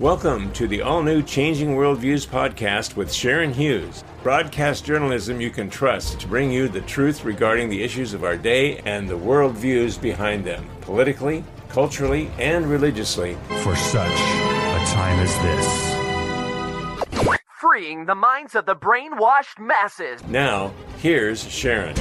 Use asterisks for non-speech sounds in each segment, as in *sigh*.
Welcome to the all new Changing Worldviews podcast with Sharon Hughes, broadcast journalism you can trust to bring you the truth regarding the issues of our day and the worldviews behind them, politically, culturally, and religiously. For such a time as this. Freeing the minds of the brainwashed masses. Now, here's Sharon.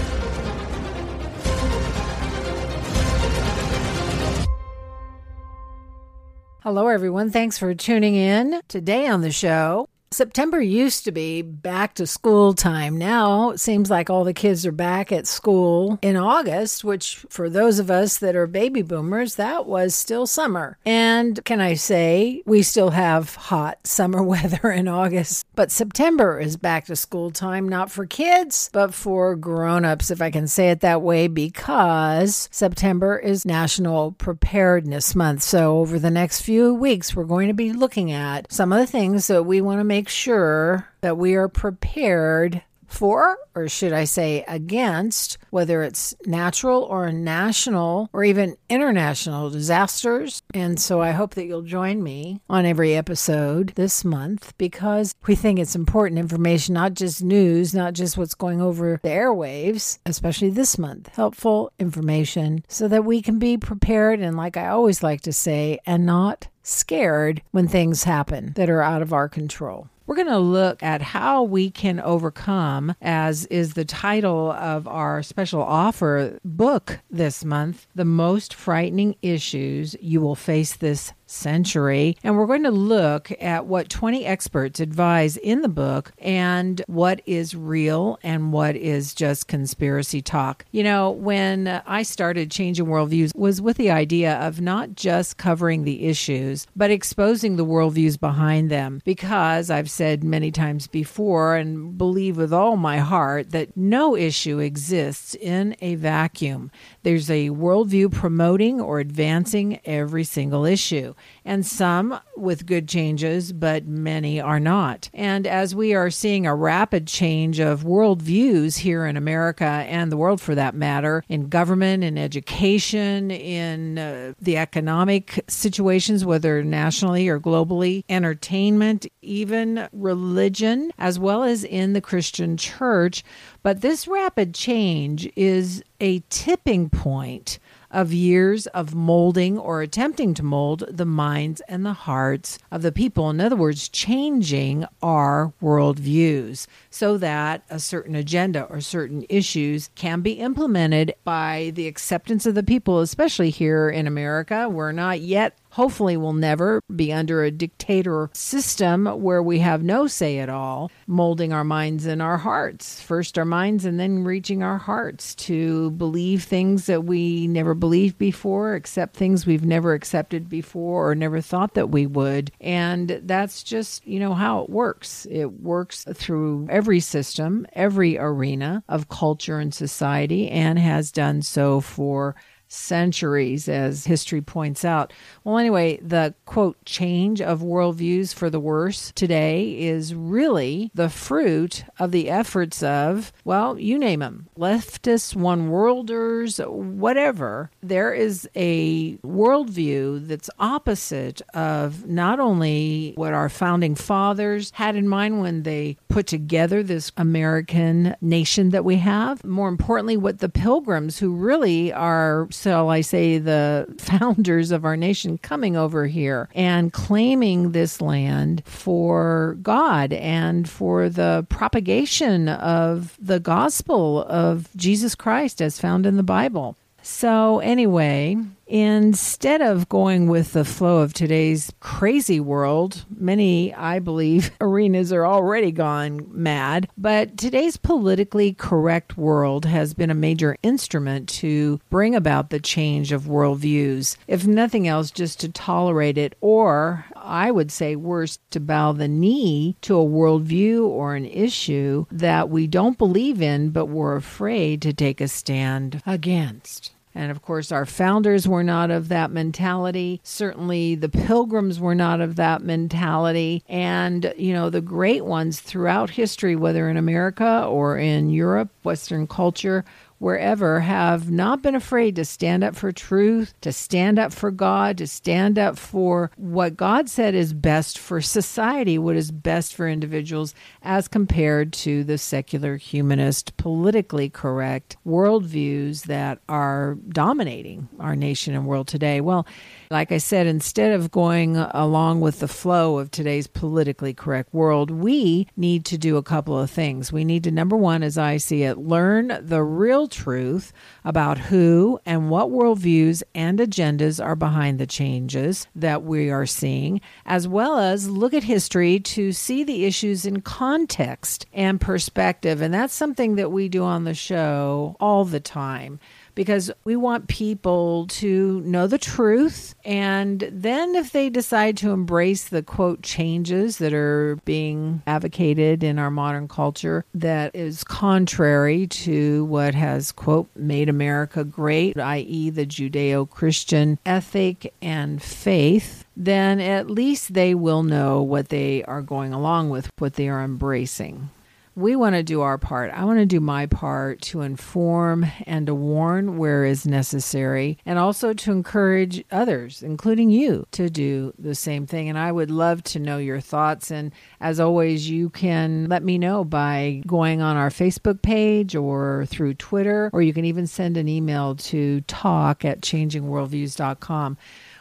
Hello, everyone. Thanks for tuning in. Today on the show, September used to be back to school time. Now it seems like all the kids are back at school in August, which for those of us that are baby boomers, that was still summer. And can I say, we still have hot *laughs* summer weather in August. But September is back to school time, not for kids, but for grown ups, if I can say it that way, because September is National Preparedness Month. So over the next few weeks, we're going to be looking at some of the things that we want to make make sure that we are prepared for, or should I say against, whether it's natural or national or even international disasters. And so I hope that you'll join me on every episode this month because we think it's important information, not just news, not just what's going over the airwaves, especially this month. Helpful information so that we can be prepared and, like I always like to say, and not scared when things happen that are out of our control. We're going to look at how we can overcome, as is the title of our special offer book this month, the most frightening issues you will face this century. And we're going to look at what 20 experts advise in the book and what is real and what is just conspiracy talk. You know, when I started Changing Worldviews was with the idea of not just covering the issues, but exposing the worldviews behind them. Because I've said many times before and believe with all my heart that no issue exists in a vacuum. There's a worldview promoting or advancing every single issue and some with good changes, but many are not. And as we are seeing a rapid change of worldviews here in America and the world for that matter, in government, in education, in uh, the economic situations, whether nationally or globally, entertainment, even religion, as well as in the Christian church. But this rapid change is a tipping point of years of molding or attempting to mold the minds and the hearts of the people. In other words, changing our worldviews so that a certain agenda or certain issues can be implemented by the acceptance of the people, especially here in America. We're not yet hopefully will never be under a dictator system where we have no say at all, molding our minds and our hearts. First our minds and then reaching our hearts to believe things that we never believed before, accept things we've never accepted before or never thought that we would. And that's just, you know, how it works. It works through every system, every arena of culture and society, and has done so for centuries, as history points out. Well, anyway, the quote, change of worldviews for the worse today is really the fruit of the efforts of, well, you name them, leftists, one worlders, whatever. There is a worldview that's opposite of not only what our founding fathers had in mind when they put together this American nation that we have, more importantly, what the pilgrims who really are shall I say, the *laughs* founders of our nation coming over here and claiming this land for God and for the propagation of the gospel of Jesus Christ as found in the Bible. So, anyway, Instead of going with the flow of today's crazy world, many, I believe, *laughs* arenas are already gone mad. But today's politically correct world has been a major instrument to bring about the change of worldviews. If nothing else, just to tolerate it, or I would say worse, to bow the knee to a worldview or an issue that we don't believe in, but we're afraid to take a stand against. And of course, our founders were not of that mentality. Certainly, the pilgrims were not of that mentality. And, you know, the great ones throughout history, whether in America or in Europe, Western culture, wherever have not been afraid to stand up for truth, to stand up for God, to stand up for what God said is best for society, what is best for individuals, as compared to the secular, humanist, politically correct worldviews that are dominating our nation and world today. Well, like I said, instead of going along with the flow of today's politically correct world, we need to do a couple of things. We need to, number one, as I see it, learn the real truth about who and what worldviews and agendas are behind the changes that we are seeing, as well as look at history to see the issues in context and perspective. And that's something that we do on the show all the time because we want people to know the truth. And then, if they decide to embrace the quote changes that are being advocated in our modern culture that is contrary to what has quote made America great, i.e., the Judeo Christian ethic and faith, then at least they will know what they are going along with, what they are embracing we want to do our part. I want to do my part to inform and to warn where is necessary, and also to encourage others, including you, to do the same thing. And I would love to know your thoughts. And as always, you can let me know by going on our Facebook page or through Twitter, or you can even send an email to talk at changingworldviews.com.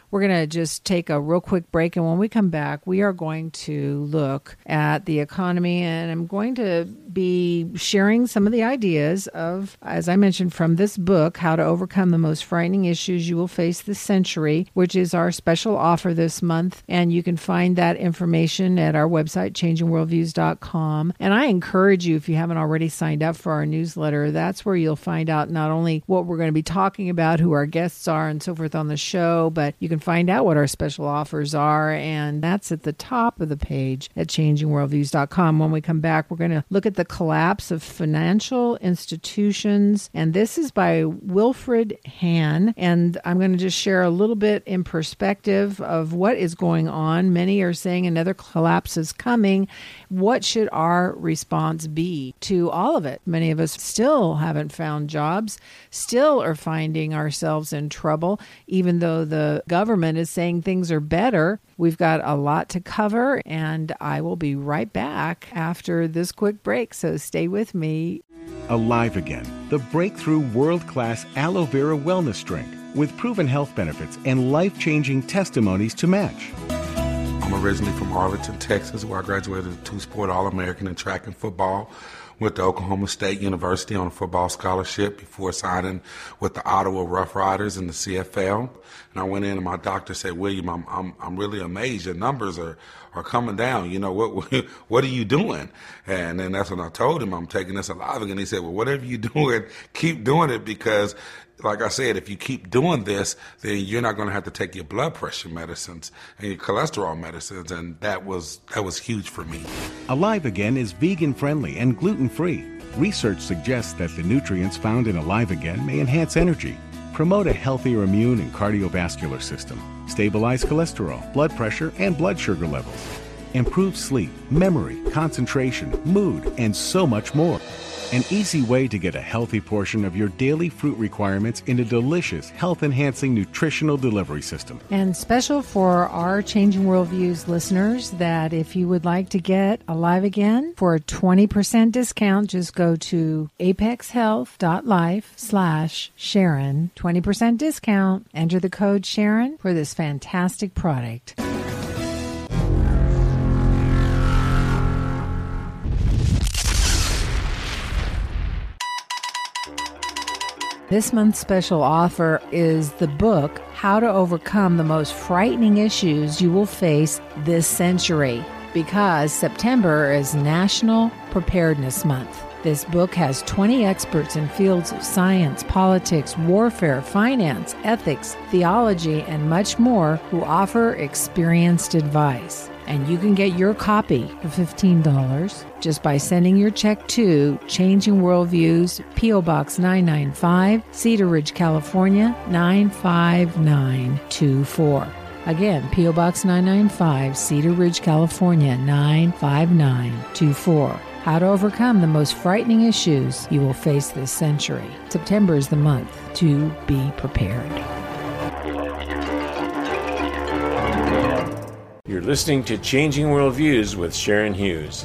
We're going to just take a real quick break. And when we come back, we are going to look at the economy. And I'm going to be sharing some of the ideas of, as I mentioned, from this book, How to Overcome the Most Frightening Issues You Will Face This Century, which is our special offer this month. And you can find that information at our website, changingworldviews.com. And I encourage you, if you haven't already signed up for our newsletter, that's where you'll find out not only what we're going to be talking about, who our guests are, and so forth on the show, but you can can find out what our special offers are, and that's at the top of the page at changingworldviews.com. When we come back, we're going to look at the collapse of financial institutions, and this is by Wilfred Hahn. And I'm going to just share a little bit in perspective of what is going on. Many are saying another collapse is coming. What should our response be to all of it? Many of us still haven't found jobs, still are finding ourselves in trouble, even though the government government is saying things are better. We've got a lot to cover, and I will be right back after this quick break. So stay with me. Alive Again, the breakthrough world class aloe vera wellness drink with proven health benefits and life changing testimonies to match. I'm originally from Arlington, Texas, where I graduated as a two sport All American in track and football went to Oklahoma State University on a football scholarship before signing with the Ottawa Rough Riders in the CFL. And I went in and my doctor said, William, I'm, I'm, I'm really amazed. Your numbers are, are coming down. You know, what, *laughs* what are you doing? And then that's when I told him I'm taking this alive again. He said, well, whatever you're *laughs* doing, keep doing it because like I said, if you keep doing this, then you're not going to have to take your blood pressure medicines and your cholesterol medicines, and that was that was huge for me. Alive Again is vegan friendly and gluten free. Research suggests that the nutrients found in Alive Again may enhance energy, promote a healthier immune and cardiovascular system, stabilize cholesterol, blood pressure, and blood sugar levels, improve sleep, memory, concentration, mood, and so much more. An easy way to get a healthy portion of your daily fruit requirements in a delicious, health enhancing nutritional delivery system. And special for our Changing Worldviews listeners that if you would like to get Alive Again for a 20% discount, just go to apexhealth.life slash Sharon. 20% discount. Enter the code Sharon for this fantastic product. This month's special offer is the book, How to Overcome the Most Frightening Issues You Will Face This Century, because September is National Preparedness Month. This book has 20 experts in fields of science, politics, warfare, finance, ethics, theology, and much more who offer experienced advice. And you can get your copy for $15 just by sending your check to Changing Worldviews, P.O. Box 995, Cedar Ridge, California 95924. Again, P.O. Box 995, Cedar Ridge, California 95924. How to Overcome the Most Frightening Issues You Will Face This Century. September is the month to be prepared. You're listening to Changing Worldviews with Sharon Hughes.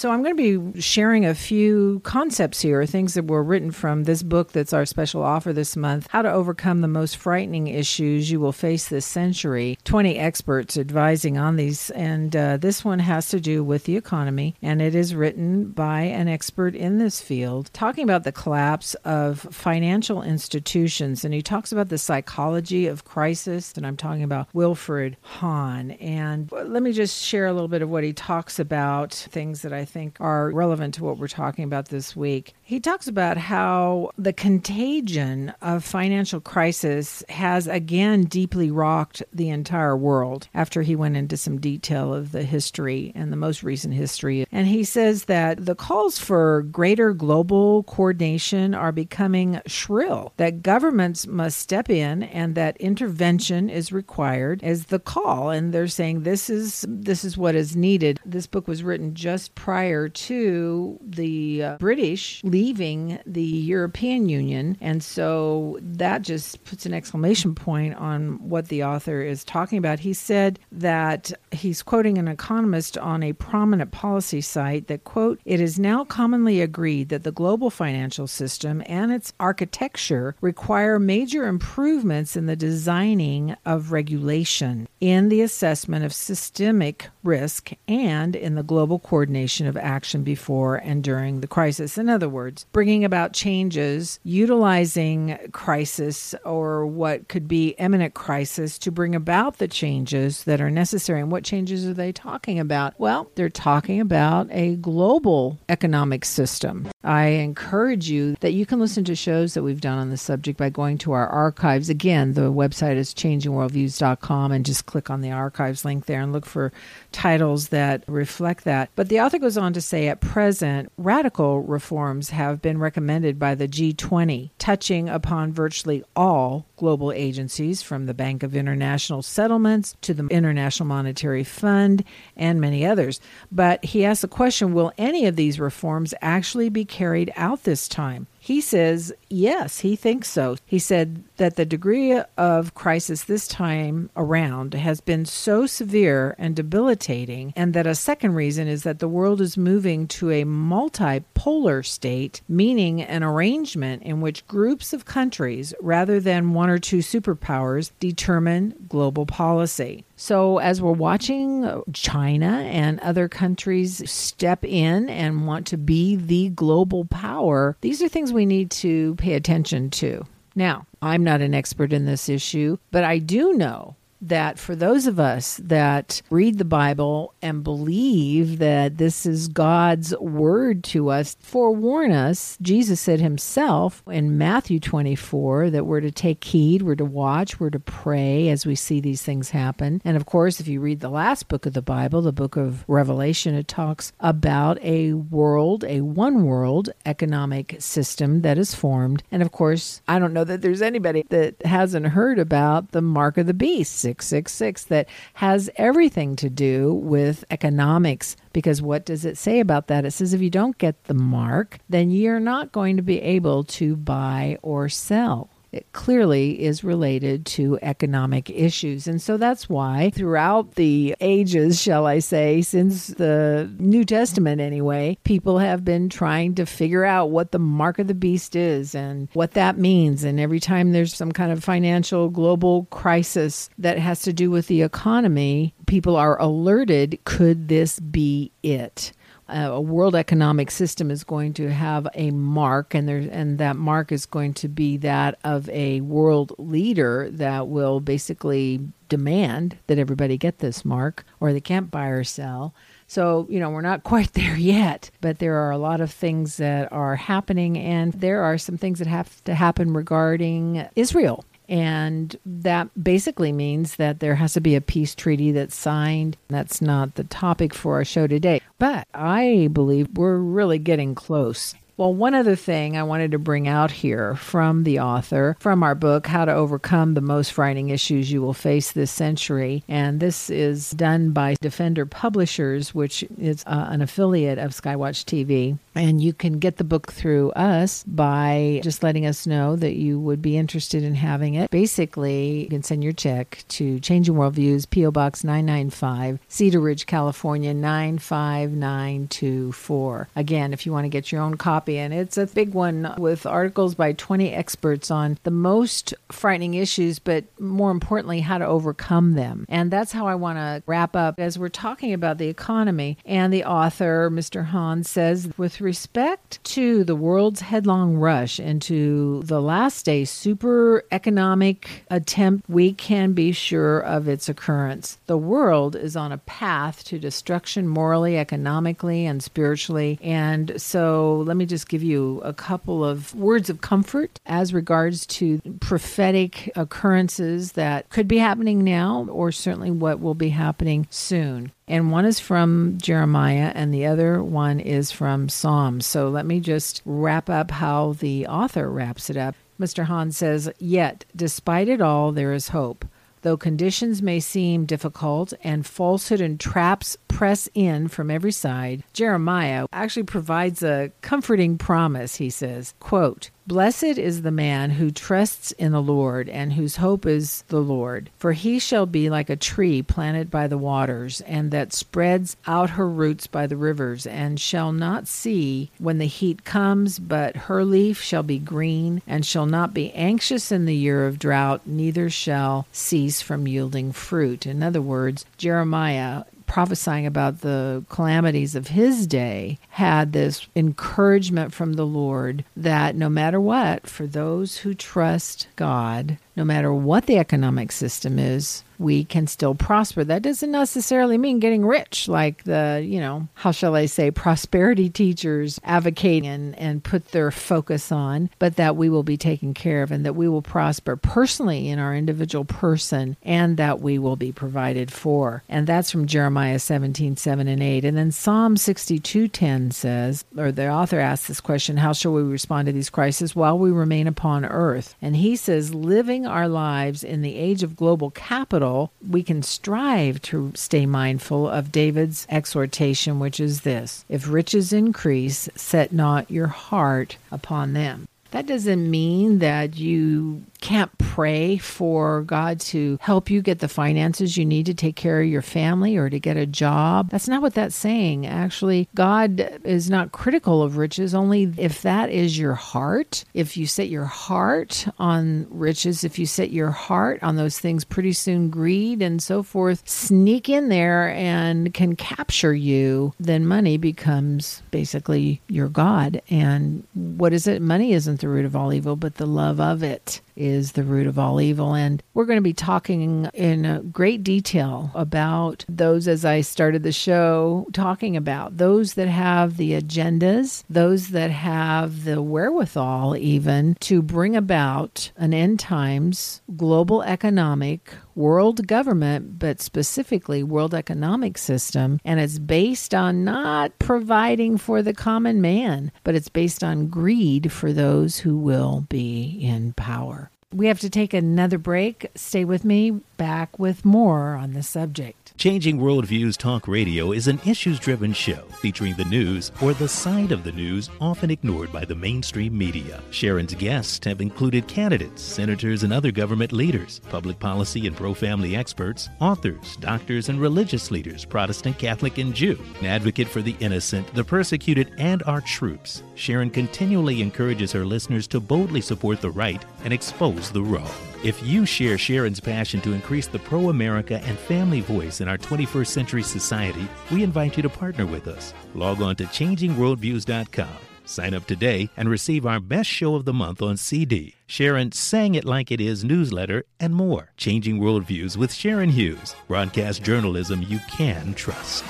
So, I'm going to be sharing a few concepts here, things that were written from this book that's our special offer this month How to Overcome the Most Frightening Issues You Will Face This Century. 20 experts advising on these, and uh, this one has to do with the economy, and it is written by an expert in this field, talking about the collapse of financial institutions. And he talks about the psychology of crisis, and I'm talking about Wilfred Hahn. And let me just share a little bit of what he talks about, things that I think are relevant to what we're talking about this week. He talks about how the contagion of financial crisis has again deeply rocked the entire world after he went into some detail of the history and the most recent history. And he says that the calls for greater global coordination are becoming shrill, that governments must step in and that intervention is required as the call. And they're saying this is this is what is needed. This book was written just prior to the uh, British leaving the European Union. And so that just puts an exclamation point on what the author is talking about. He said that he's quoting an economist on a prominent policy site that, quote, it is now commonly agreed that the global financial system and its architecture require major improvements in the designing of regulation, in the assessment of systemic risk, and in the global coordination of action before and during the crisis. In other words, bringing about changes, utilizing crisis or what could be imminent crisis to bring about the changes that are necessary. And what changes are they talking about? Well, they're talking about a global economic system. I encourage you that you can listen to shows that we've done on the subject by going to our archives. Again, the website is changingworldviews.com and just click on the archives link there and look for titles that reflect that. But the author goes on to say at present, radical reforms have been recommended by the G20, touching upon virtually all global agencies from the Bank of International Settlements to the International Monetary Fund and many others. But he asks the question will any of these reforms actually be carried out this time? He says, yes, he thinks so. He said that the degree of crisis this time around has been so severe and debilitating, and that a second reason is that the world is moving to a multipolar state, meaning an arrangement in which groups of countries, rather than one or two superpowers, determine global policy. So, as we're watching China and other countries step in and want to be the global power, these are things we need to pay attention to. Now, I'm not an expert in this issue, but I do know that for those of us that read the Bible and believe that this is God's word to us, forewarn us. Jesus said himself in Matthew 24 that we're to take heed, we're to watch, we're to pray as we see these things happen. And of course, if you read the last book of the Bible, the book of Revelation, it talks about a world, a one world economic system that is formed. And of course, I don't know that there's anybody that hasn't heard about the mark of the beast 666 that has everything to do with economics. Because what does it say about that? It says if you don't get the mark, then you're not going to be able to buy or sell it clearly is related to economic issues. And so that's why throughout the ages, shall I say, since the New Testament anyway, people have been trying to figure out what the mark of the beast is and what that means. And every time there's some kind of financial global crisis that has to do with the economy, people are alerted could this be it? Uh, a world economic system is going to have a mark and there and that mark is going to be that of a world leader that will basically demand that everybody get this mark or they can't buy or sell. So, you know, we're not *laughs* quite there yet, but there are a lot of things that are happening, and there are some things that have to happen regarding Israel and that basically means that there has to be a peace treaty that's signed. That's not the topic for our show today. But I believe we're really getting close Well, one other thing I wanted to bring out here from the author, from our book, How to Overcome the Most Frightening Issues You Will Face This Century. And this is done by Defender Publishers, which is uh, an affiliate of Skywatch TV. And you can get the book through us by just letting us know that you would be interested in having it. Basically, you can send your check to Changing Worldviews, P.O. Box 995, Cedar Ridge, California 95924. Again, if you want to get your own copy, and it's a big one with articles by 20 experts on the most frightening issues, but more importantly, how to overcome them. And that's how I want to wrap up as we're talking about the economy. And the author, Mr. Hahn, says with respect to the world's headlong rush into the last day super economic attempt, we can be sure of its occurrence. The world is on a path to destruction morally, economically, and spiritually. And so let me just give you a couple of words of comfort as regards to prophetic occurrences that could be happening now or certainly what will be happening soon and one is from Jeremiah, and the other one is from Psalms. So let me just wrap up how the author wraps it up. Mr. Hahn says, Yet, despite it all, there is hope. Though conditions may seem difficult and falsehood and traps press in from every side, Jeremiah actually provides a comforting promise. He says, quote, Blessed is the man who trusts in the Lord and whose hope is the Lord. For he shall be like a tree planted by the waters, and that spreads out her roots by the rivers, and shall not see when the heat comes, but her leaf shall be green, and shall not be anxious in the year of drought, neither shall cease from yielding fruit. In other words, Jeremiah prophesying about the calamities of his day had this encouragement from the Lord that no matter what, for those who trust God, no matter what the economic system is, we can still prosper. That doesn't necessarily mean getting rich, like the, you know, how shall I say, prosperity teachers advocate and, and put their focus on, but that we will be taken care of and that we will prosper personally in our individual person and that we will be provided for. And that's from Jeremiah 17, 7 and 8. And then Psalm 62, 10 says, or the author asks this question, how shall we respond to these crises while we remain upon earth? And he says, living our lives in the age of global capital, we can strive to stay mindful of David's exhortation, which is this If riches increase, set not your heart upon them. That doesn't mean that you can't pray for God to help you get the finances you need to take care of your family or to get a job. That's not what that's saying. Actually, God is not critical of riches, only if that is your heart. If you set your heart on riches, if you set your heart on those things, pretty soon greed and so forth sneak in there and can capture you, then money becomes basically your God. And what is it? Money isn't the root of all evil, but the love of it is the root of all evil. And we're going to be talking in great detail about those as I started the show talking about those that have the agendas, those that have the wherewithal even to bring about an end times global economic world government, but specifically world economic system. And it's based on not providing for the common man, but it's based on greed for those who will be in power. We have to take another break. Stay with me, back with more on the subject. Changing Worldviews Talk Radio is an issues driven show featuring the news or the side of the news often ignored by the mainstream media. Sharon's guests have included candidates, senators, and other government leaders, public policy and pro family experts, authors, doctors, and religious leaders, Protestant, Catholic, and Jew. An advocate for the innocent, the persecuted, and our troops, Sharon continually encourages her listeners to boldly support the right and expose the wrong. If you share Sharon's passion to increase the pro America and family voice in our 21st century society, we invite you to partner with us. Log on to changingworldviews.com. Sign up today and receive our best show of the month on CD, Sharon Sang It Like It Is newsletter, and more. Changing Worldviews with Sharon Hughes. Broadcast journalism you can trust.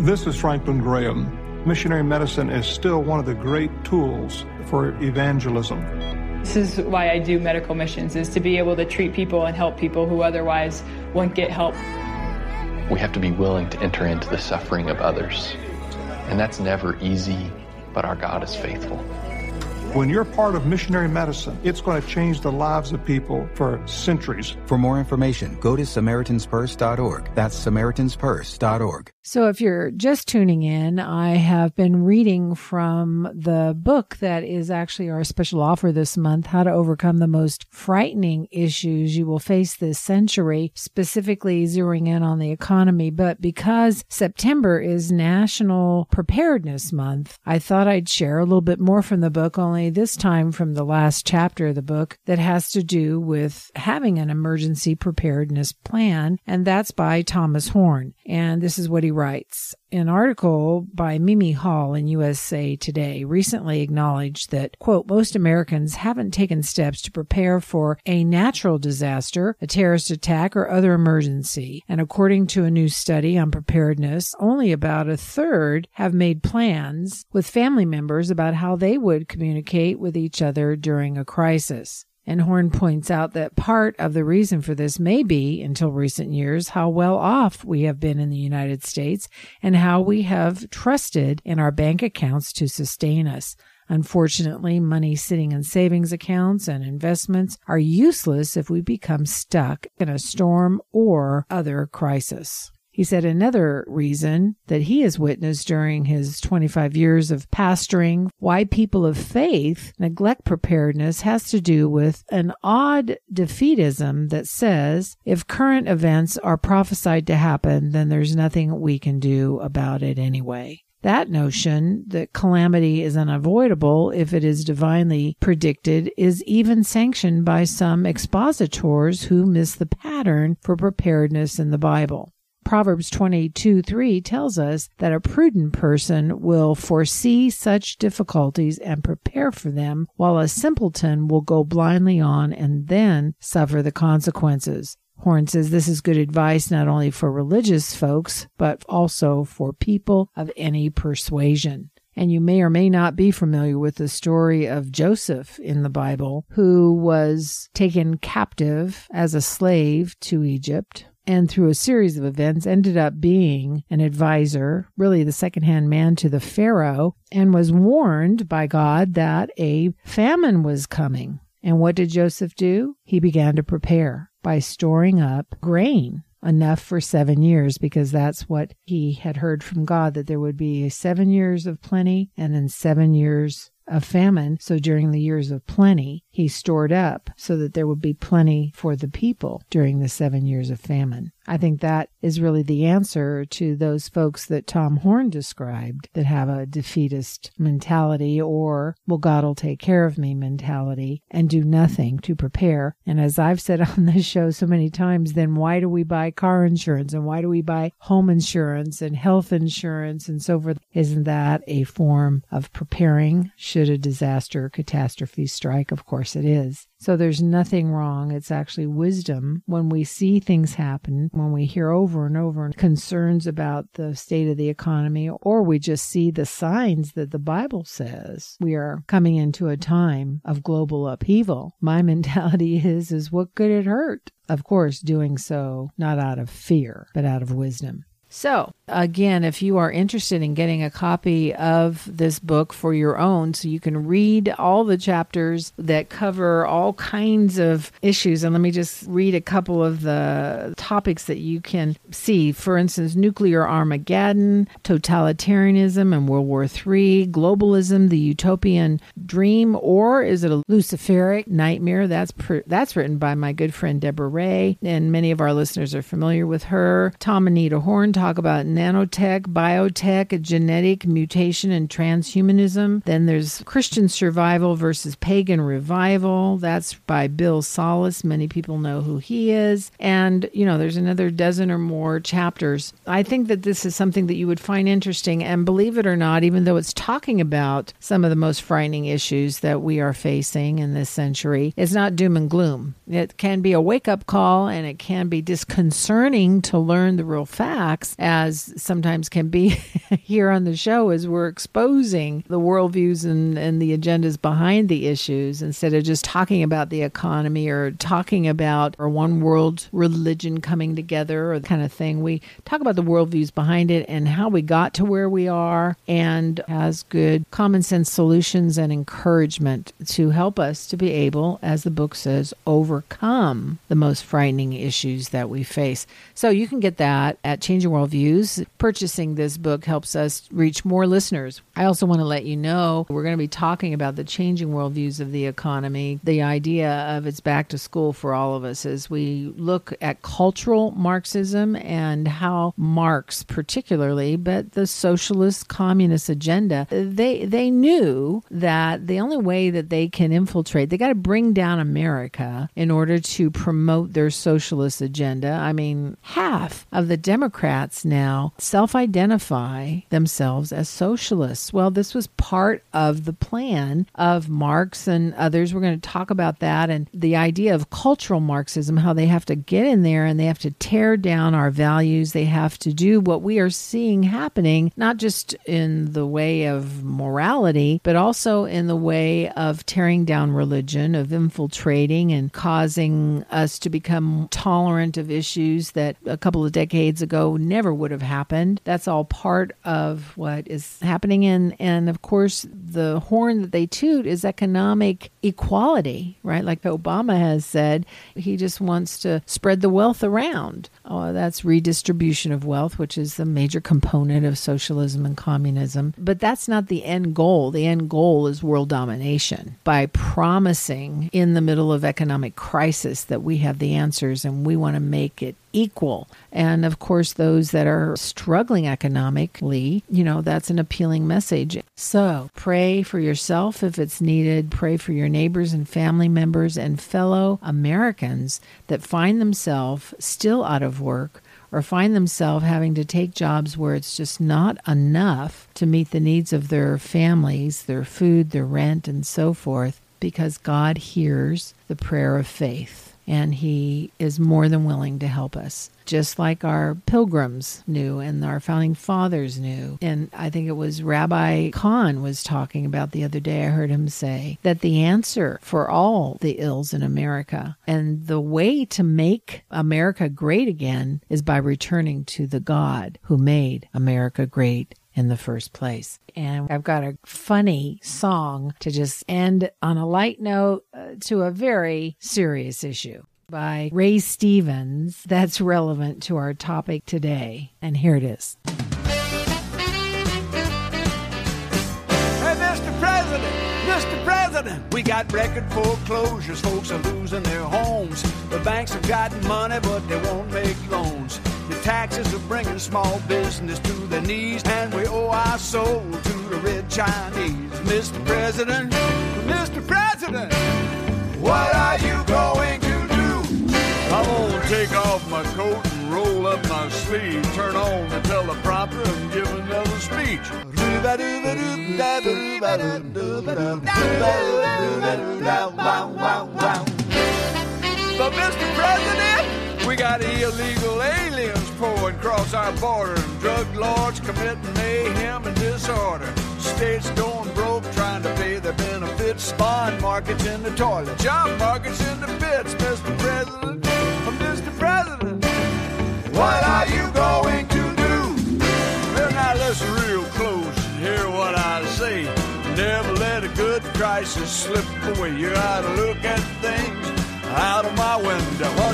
This is Franklin Graham. Missionary medicine is still one of the great tools for evangelism. This is why I do medical missions is to be able to treat people and help people who otherwise wouldn't get help. We have to be willing to enter into the suffering of others. And that's never easy, but our God is faithful. When you're part of missionary medicine, it's going to change the lives of people for centuries. For more information, go to SamaritansPurse.org. That's SamaritansPurse.org. So, if you're just tuning in, I have been reading from the book that is actually our special offer this month How to Overcome the Most Frightening Issues You Will Face This Century, specifically zeroing in on the economy. But because September is National Preparedness Month, I thought I'd share a little bit more from the book, only this time from the last chapter of the book that has to do with having an emergency preparedness plan. And that's by Thomas Horn. And this is what he writes. An article by Mimi Hall in USA Today recently acknowledged that, quote, most Americans haven't taken steps to prepare for a natural disaster, a terrorist attack, or other emergency. And according to a new study on preparedness, only about a third have made plans with family members about how they would communicate with each other during a crisis. And Horn points out that part of the reason for this may be, until recent years, how well off we have been in the United States and how we have trusted in our bank accounts to sustain us. Unfortunately, money sitting in savings accounts and investments are useless if we become stuck in a storm or other crisis. He said another reason that he has witnessed during his 25 years of pastoring why people of faith neglect preparedness has to do with an odd defeatism that says if current events are prophesied to happen, then there's nothing we can do about it anyway. That notion that calamity is unavoidable if it is divinely predicted is even sanctioned by some expositors who miss the pattern for preparedness in the Bible. Proverbs 22 3 tells us that a prudent person will foresee such difficulties and prepare for them, while a simpleton will go blindly on and then suffer the consequences. Horn says this is good advice not only for religious folks, but also for people of any persuasion. And you may or may not be familiar with the story of Joseph in the Bible, who was taken captive as a slave to Egypt and through a series of events ended up being an advisor, really the second-hand man to the Pharaoh, and was warned by God that a famine was coming. And what did Joseph do? He began to prepare by storing up grain enough for seven years because that's what he had heard from God that there would be seven years of plenty and then seven years of famine. So during the years of plenty, he stored up so that there would be plenty for the people during the seven years of famine. I think that is really the answer to those folks that Tom Horn described that have a defeatist mentality or, well, God will take care of me mentality and do nothing to prepare. And as I've said *laughs* on this show so many times, then why do we buy car insurance and why do we buy home insurance and health insurance and so forth? Isn't that a form of preparing should a disaster or catastrophe strike? Of course it is. So there's nothing wrong. It's actually wisdom when we see things happen, when we hear over and over concerns about the state of the economy, or we just see the signs that the Bible says we are coming into a time of global upheaval. My *laughs* mentality is, is what could it hurt? Of course, doing so not out of fear, but out of wisdom. So, again, if you are interested in getting a copy of this book for your own, so you can read all the chapters that cover all kinds of issues. And let me just read a couple of the topics that you can see. For instance, nuclear Armageddon, totalitarianism and World War III, globalism, the utopian dream, or is it a Luciferic nightmare? That's, pr- that's written by my good friend Debra Rae, and many of our listeners are familiar with her. Tom and Nita Horn talk about nanotech, biotech, genetic mutation, and transhumanism. Then there's Christian survival versus pagan revival. That's by Bill Salus. Many people know who he is. And, you know, there's another dozen or more chapters. I think that this is something that you would find interesting. And believe it or not, even though it's talking about some of the most frightening issues that we are facing in this century, it's not doom and gloom. It can be a wake up call and it can be disconcerting to learn the real facts as sometimes can be *laughs* here on the show as we're exposing the worldviews and, and the agendas behind the issues instead of just talking about the economy or talking about or one world religion coming together or the kind of thing. We talk about the worldviews behind it and how we got to where we are and has good common sense solutions and encouragement to help us to be able, as the book says, overcome the most frightening issues that we face. So you can get that at Changing Worldviews. Purchasing this book helps us reach more listeners. I also want to let you know we're going to be talking about the changing worldviews of the economy, the idea of it's back to school for all of us as we look at cultural Marxism and how Marx, particularly, but the socialist communist agenda, they they knew that the only way that they can infiltrate, they got to bring down America in order to promote their socialist agenda. I mean, half of the Democrats now self identify themselves as socialists. Well, this was part of the plan of Marx and others. We're going to talk about that and the idea of cultural Marxism, how they have to get in there and they have to tear down our values. They have to do what we are seeing happening, not just in the way of morality, but also in the way of tearing down religion, of infiltrating and causing us to become tolerant of issues that a couple of decades ago never would have happened. That's all part of what is happening. And, and of course, the horn that they toot is economic equality, right? Like Obama has said, he just wants to spread the wealth around. Oh, that's redistribution of wealth, which is the major component of socialism and communism. But that's not the end goal. The end goal is world domination by promising in the middle of economic crisis that we have the answers and we want to make it equal. And of course, those that are struggling economically, you know, that's an appealing message. So pray for yourself if it's needed. Pray for your neighbors and family members and fellow Americans that find themselves still out of work or find themselves having to take jobs where it's just not enough to meet the needs of their families, their food, their rent, and so forth, because God hears the prayer of faith and He is more than willing to help us. Just like our pilgrims knew and our founding fathers knew. And I think it was Rabbi Cahn was talking about the other day. I heard him say that the answer for all the ills in America and the way to make America great again is by returning to the God who made America great in the first place. And I've got a funny song to just end on a light note uh, to a very serious issue by Ray Stevens that's relevant to our topic today. And here it is. Hey, Mr. President, Mr. President, we got record foreclosures. Folks are losing their homes. The banks have gotten money, but they won't make loans. The taxes are bringing small business to their knees, and we owe our soul to the red Chinese. Mr. President, Mr. President, what are you going to do? I'm gonna take off my coat and roll up my sleeve, turn on the teleprompter and give another speech. But Mr. President, we got illegal aliens pouring across our border and drug lords committing mayhem and disorder. States going broke trying to pay their benefits, bond markets in the toilet, job markets in the pits, Mr. President. Oh, Mr. President, what are you going to do? Well, now listen real close and hear what I say. Never let a good crisis slip away. You gotta look at things out of my window.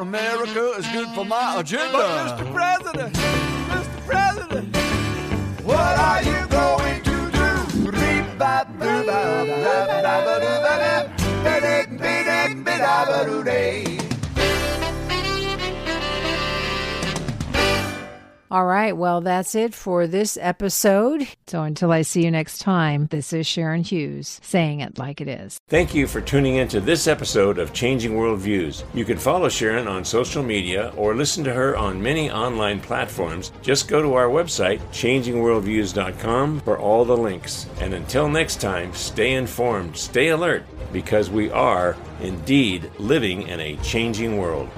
What's bad for America is good for my agenda. But Mr. President, Mr. President, what are you going to do? All right. Well, that's it for this episode. So until I see you next time, this is Sharon Hughes saying it like it is. Thank you for tuning into this episode of Changing Worldviews. You can follow Sharon on social media or listen to her on many online platforms. Just go to our website, changingworldviews.com, for all the links. And until next time, stay informed, stay alert, because we are indeed living in a changing world.